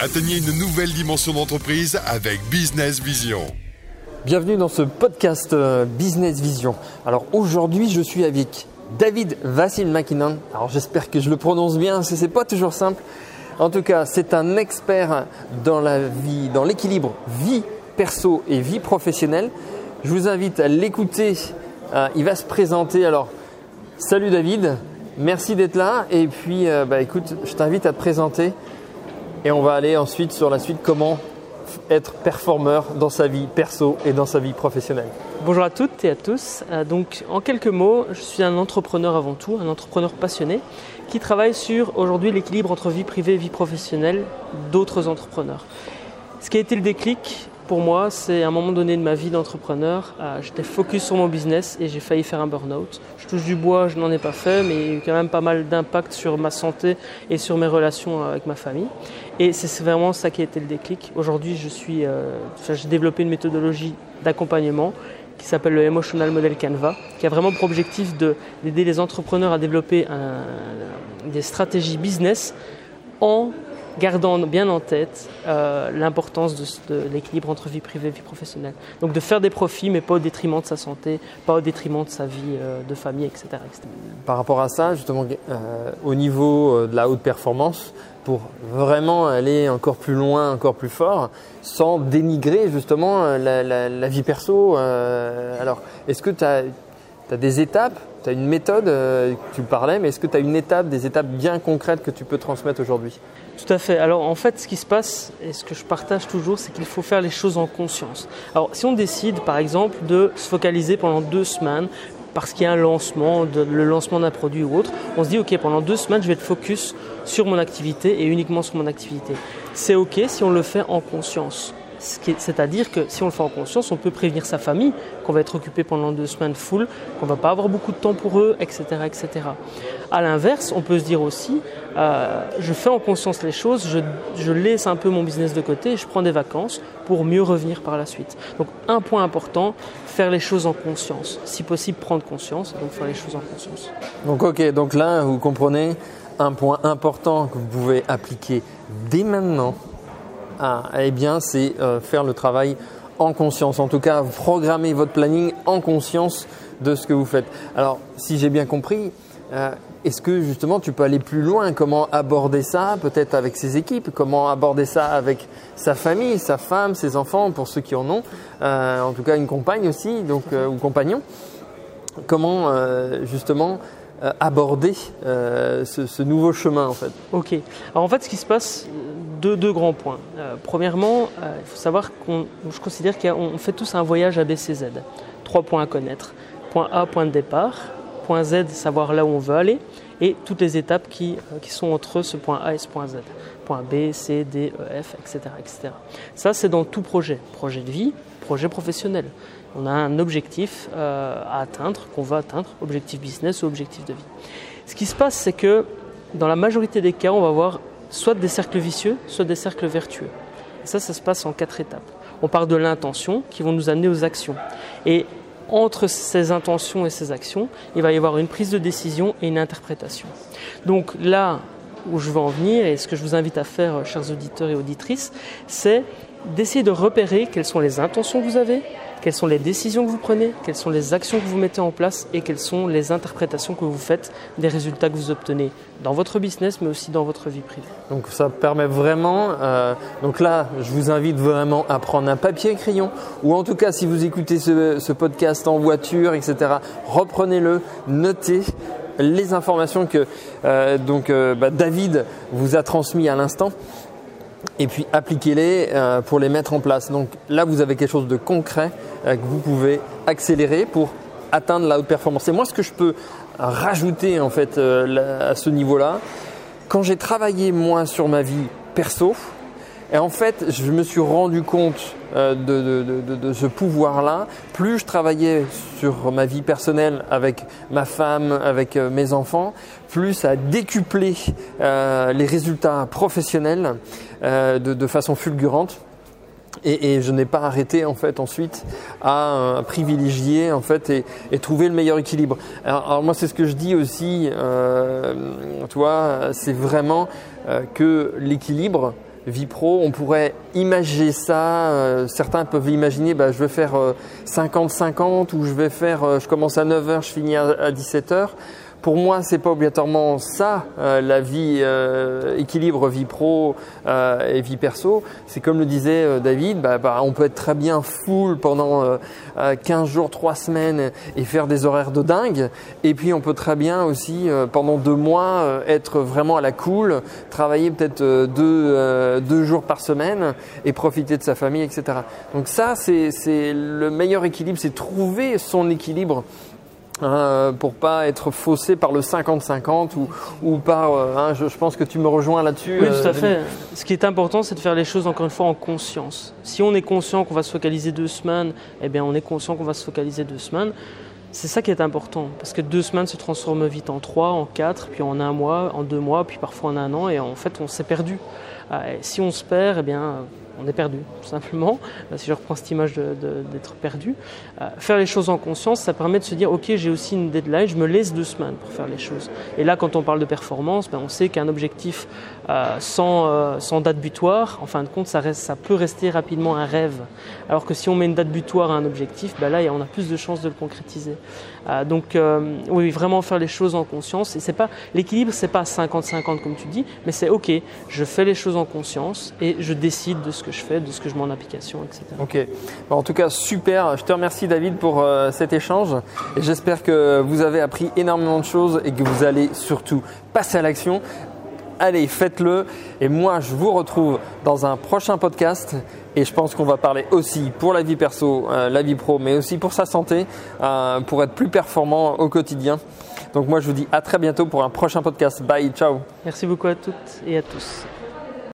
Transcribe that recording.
Atteignez une nouvelle dimension d'entreprise avec Business Vision. Bienvenue dans ce podcast euh, Business Vision. Alors aujourd'hui, je suis avec David Vassil McKinnon. Alors j'espère que je le prononce bien, c'est pas toujours simple. En tout cas, c'est un expert dans la vie, dans l'équilibre vie perso et vie professionnelle. Je vous invite à l'écouter. Euh, il va se présenter. Alors, salut David, merci d'être là. Et puis, euh, bah, écoute, je t'invite à te présenter. Et on va aller ensuite sur la suite comment être performeur dans sa vie perso et dans sa vie professionnelle. Bonjour à toutes et à tous. Euh, donc, en quelques mots, je suis un entrepreneur avant tout, un entrepreneur passionné qui travaille sur aujourd'hui l'équilibre entre vie privée et vie professionnelle d'autres entrepreneurs. Ce qui a été le déclic pour moi, c'est à un moment donné de ma vie d'entrepreneur, euh, j'étais focus sur mon business et j'ai failli faire un burn-out. Je touche du bois, je n'en ai pas fait, mais il y a eu quand même pas mal d'impact sur ma santé et sur mes relations avec ma famille. Et c'est vraiment ça qui a été le déclic. Aujourd'hui, je suis, euh, j'ai développé une méthodologie d'accompagnement qui s'appelle le Emotional Model Canva, qui a vraiment pour objectif d'aider les entrepreneurs à développer des stratégies business en gardant bien en tête euh, l'importance de, l'équilibre entre vie privée et vie professionnelle. Donc de faire des profits, mais pas au détriment de sa santé, pas au détriment de sa vie euh, de famille, etc., Par rapport à ça, justement, euh, au niveau de la haute performance, pour vraiment aller encore plus loin, encore plus fort, sans dénigrer justement la, vie perso. alors, est-ce que tu as as des étapes, tu as une méthode, tu parlais, mais est-ce que tu as une étape, des étapes bien concrètes que tu peux transmettre aujourd'hui? Tout à fait. Alors en fait, ce qui se passe, et ce que je partage toujours, c'est qu'il faut faire les choses en conscience. Alors si on décide par exemple de se focaliser pendant deux semaines, parce qu'il y a un lancement, le lancement d'un produit ou autre, on se dit ok pendant deux semaines je vais être focus sur mon activité et uniquement sur mon activité. C'est ok si on le fait en conscience. C'est-à-dire que si on le fait en conscience, on peut prévenir sa famille qu'on va être occupé pendant deux semaines full, qu'on va pas avoir beaucoup de temps pour eux, etc. etc. À l'inverse, on peut se dire aussi, euh, je fais en conscience les choses, je, je, laisse un peu mon business de côté, je prends des vacances pour mieux revenir par la suite. Donc un point important, faire les choses en conscience. Si possible, prendre conscience, donc faire les choses en conscience. Donc ok, donc là, vous comprenez un point important que vous pouvez appliquer dès maintenant ah, eh bien, c'est euh, faire le travail en conscience. En tout cas, programmer votre planning en conscience de ce que vous faites. Alors, si j'ai bien compris, euh, est-ce que justement tu peux aller plus loin? Comment aborder ça peut-être avec ses équipes? Comment aborder ça avec sa famille, sa femme, ses enfants, pour ceux qui en ont? Euh, En tout cas, une compagne aussi, donc ou compagnon. Comment justement aborder ce, nouveau chemin en fait Ok. Alors en fait, ce qui se passe, deux, grands points. Euh, premièrement, euh, il faut savoir qu'on, je considère qu'on fait tous un voyage ABCZ. Trois points à connaître. Point A, point de départ. Point Z, savoir là où on veut aller. Et toutes les étapes qui, euh, qui sont entre ce point A et ce point Z. Point B, C, D, E, F, etc. etc. Ça, c'est dans tout projet. Projet de vie, projet professionnel. On a un objectif à atteindre, qu'on va atteindre, objectif business ou objectif de vie. Ce qui se passe, c'est que dans la majorité des cas, on va voir soit des cercles vicieux, soit des cercles vertueux. Ça, ça se passe en quatre étapes. On part de l'intention qui vont nous amener aux actions. Entre ces intentions et ces actions, il va y avoir une prise de décision et une interprétation. Donc là où je veux en venir, et ce que je vous invite à faire, chers auditeurs et auditrices, c'est d'essayer de repérer quelles sont les intentions que vous avez, quelles sont les décisions que vous prenez, quelles sont les actions que vous mettez en place et quelles sont les interprétations que vous faites des résultats que vous obtenez dans votre business mais aussi dans votre vie privée. Donc ça permet vraiment, euh, donc là je vous invite vraiment à prendre un papier et crayon ou en tout cas si vous écoutez ce, podcast en voiture etc, reprenez-le, notez les informations que euh, donc, euh, bah, David vous a transmis à l'instant et puis appliquez-les euh, pour les mettre en place. Donc là, vous avez quelque chose de concret euh, que vous pouvez accélérer pour atteindre la haute performance. Et moi, ce que je peux rajouter en fait euh, à ce niveau-là, quand j'ai travaillé moi sur ma vie perso, et en fait, je me suis rendu compte euh, de, ce pouvoir-là. Plus je travaillais sur ma vie personnelle avec ma femme, avec euh, mes enfants, plus ça a décuplé euh, les résultats professionnels de, façon fulgurante. Et, je n'ai pas arrêté en fait ensuite à, privilégier en fait et, trouver le meilleur équilibre. Alors, moi c'est ce que je dis aussi, euh, toi, c'est vraiment que l'équilibre vie pro. On pourrait imaginer ça. certains peuvent imaginer, bah, je vais faire 50-50 ou je vais faire, je commence à 9h, je finis à 17h. Pour moi, c'est pas obligatoirement ça, euh, la vie euh, équilibre vie pro euh, et vie perso. C'est comme le disait David, bah, bah, on peut être très bien full pendant 15 jours, 3 semaines et faire des horaires de dingue. Et puis on peut très bien aussi pendant deux mois être vraiment à la cool, travailler peut-être deux, deux jours par semaine et profiter de sa famille, etc. Donc ça, c'est le meilleur équilibre, c'est trouver son équilibre Hein, pour pas être faussé par le 50-50 ou, ou par. Euh, hein, je, pense que tu me rejoins là-dessus. Oui, tout à euh, fait. Ce qui est important, c'est de faire les choses encore une fois en conscience. Si on est conscient qu'on va se focaliser deux semaines, eh bien, on est conscient qu'on va se focaliser deux semaines. C'est ça qui est important, parce que deux semaines se transforment vite en trois, en quatre, puis en un mois, en deux mois, puis parfois en un an, et en fait, on s'est perdu. Euh, si on se perd, eh bien, on est perdu, tout simplement. si je reprends cette image d'être perdu, euh, faire les choses en conscience, ça permet de se dire, ok, j'ai aussi une deadline, je me laisse deux semaines pour faire les choses. Et là, quand on parle de performance, ben, on sait qu'un objectif euh, sans, euh, sans, date butoir, en fin de compte, ça, reste, ça peut rester rapidement un rêve. Alors que si on met une date butoir à un objectif, ben là, on a plus de chances de le concrétiser. donc, oui, vraiment faire les choses en conscience. Et c'est pas l'équilibre, c'est pas 50-50 comme tu dis, mais c'est ok, je fais les choses en conscience et je décide de ce que je fais, de ce que je mets en application, etc. Ok. en tout cas, super. Je te remercie David pour euh, cet échange et j'espère que vous avez appris énormément de choses et que vous allez surtout passer à l'action. Allez, faites-le. Et moi, je vous retrouve dans un prochain podcast. Et je pense qu'on va parler aussi pour la vie perso, euh, la vie pro, mais aussi pour sa santé, euh, pour être plus performant au quotidien. Donc moi, je vous dis à très bientôt pour un prochain podcast. Bye, ciao. Merci beaucoup à toutes et à tous.